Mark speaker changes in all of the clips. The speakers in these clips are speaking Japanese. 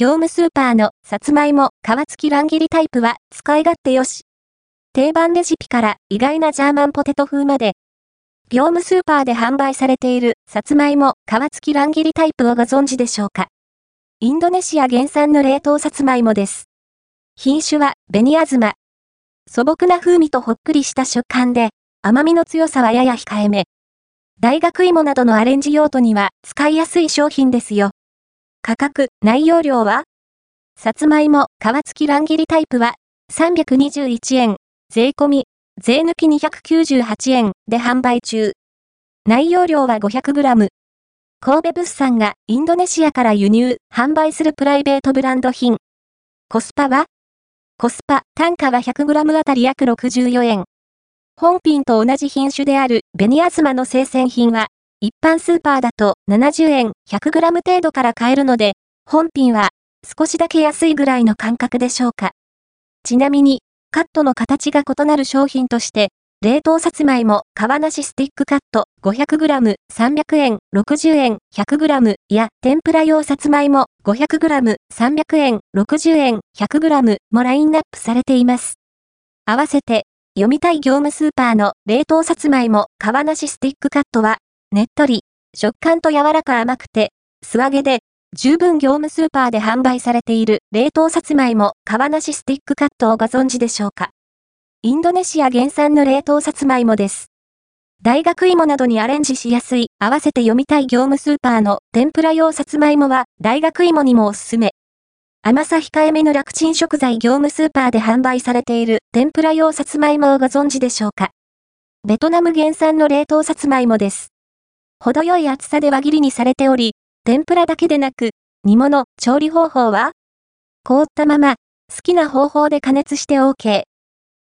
Speaker 1: 業務スーパーのさつまいも皮付き乱切りタイプは使い勝手よし。定番レシピから意外なジャーマンポテト風まで、業務スーパーで販売されているさつまいも皮付き乱切りタイプをご存知でしょうか？インドネシア原産の冷凍さつまいもです。品種は紅あずま。素朴な風味とほっくりした食感で、甘みの強さはやや控えめ。大学芋などのアレンジ用途には使いやすい商品ですよ。価格、内容量は？さつまいも、皮付き乱切りタイプは、321円、税込み、税抜き298円で販売中。内容量は 500g。神戸物産がインドネシアから輸入、販売するプライベートブランド品。コスパは？コスパ、単価は 100g あたり約64円。本品と同じ品種であるベニアズマの生鮮品は一般スーパーだと70円 100g 程度から買えるので、本品は少しだけ安いぐらいの感覚でしょうか。ちなみに、カットの形が異なる商品として、冷凍さつまいも皮なしスティックカット 500g 300円60円 100g や天ぷら用さつまいも 500g 300円60円 100g もラインナップされています。合わせて、読みたい業務スーパーの冷凍さつまいも皮なしスティックカットはねっとり、食感と柔らか甘くて、素揚げで、十分業務スーパーで販売されている冷凍さつまいも皮なしスティックカットをご存知でしょうか？インドネシア原産の冷凍さつまいもです。大学芋などにアレンジしやすい、合わせて読みたい業務スーパーの天ぷら用さつまいもは大学芋にもおすすめ。甘さ控えめの楽ちん食材業務スーパーで販売されている天ぷら用さつまいもをご存知でしょうか？ベトナム原産の冷凍さつまいもです。程よい厚さで輪切りにされており、天ぷらだけでなく、煮物、調理方法は凍ったまま、好きな方法で加熱して OK。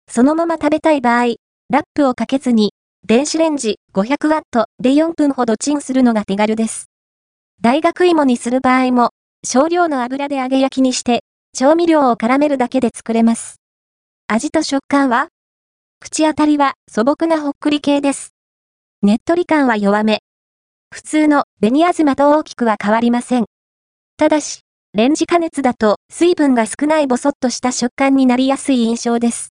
Speaker 1: そのまま食べたい場合、ラップをかけずに、電子レンジ 500W で4分ほどチンするのが手軽です。大学芋にする場合も、少量の油で揚げ焼きにして、調味料を絡めるだけで作れます。味と食感は口当たりは素朴なほっくり系です。ねっとり感は弱め。普通のベニアズマと大きくは変わりません。ただし、レンジ加熱だと水分が少ないボソッとした食感になりやすい印象です。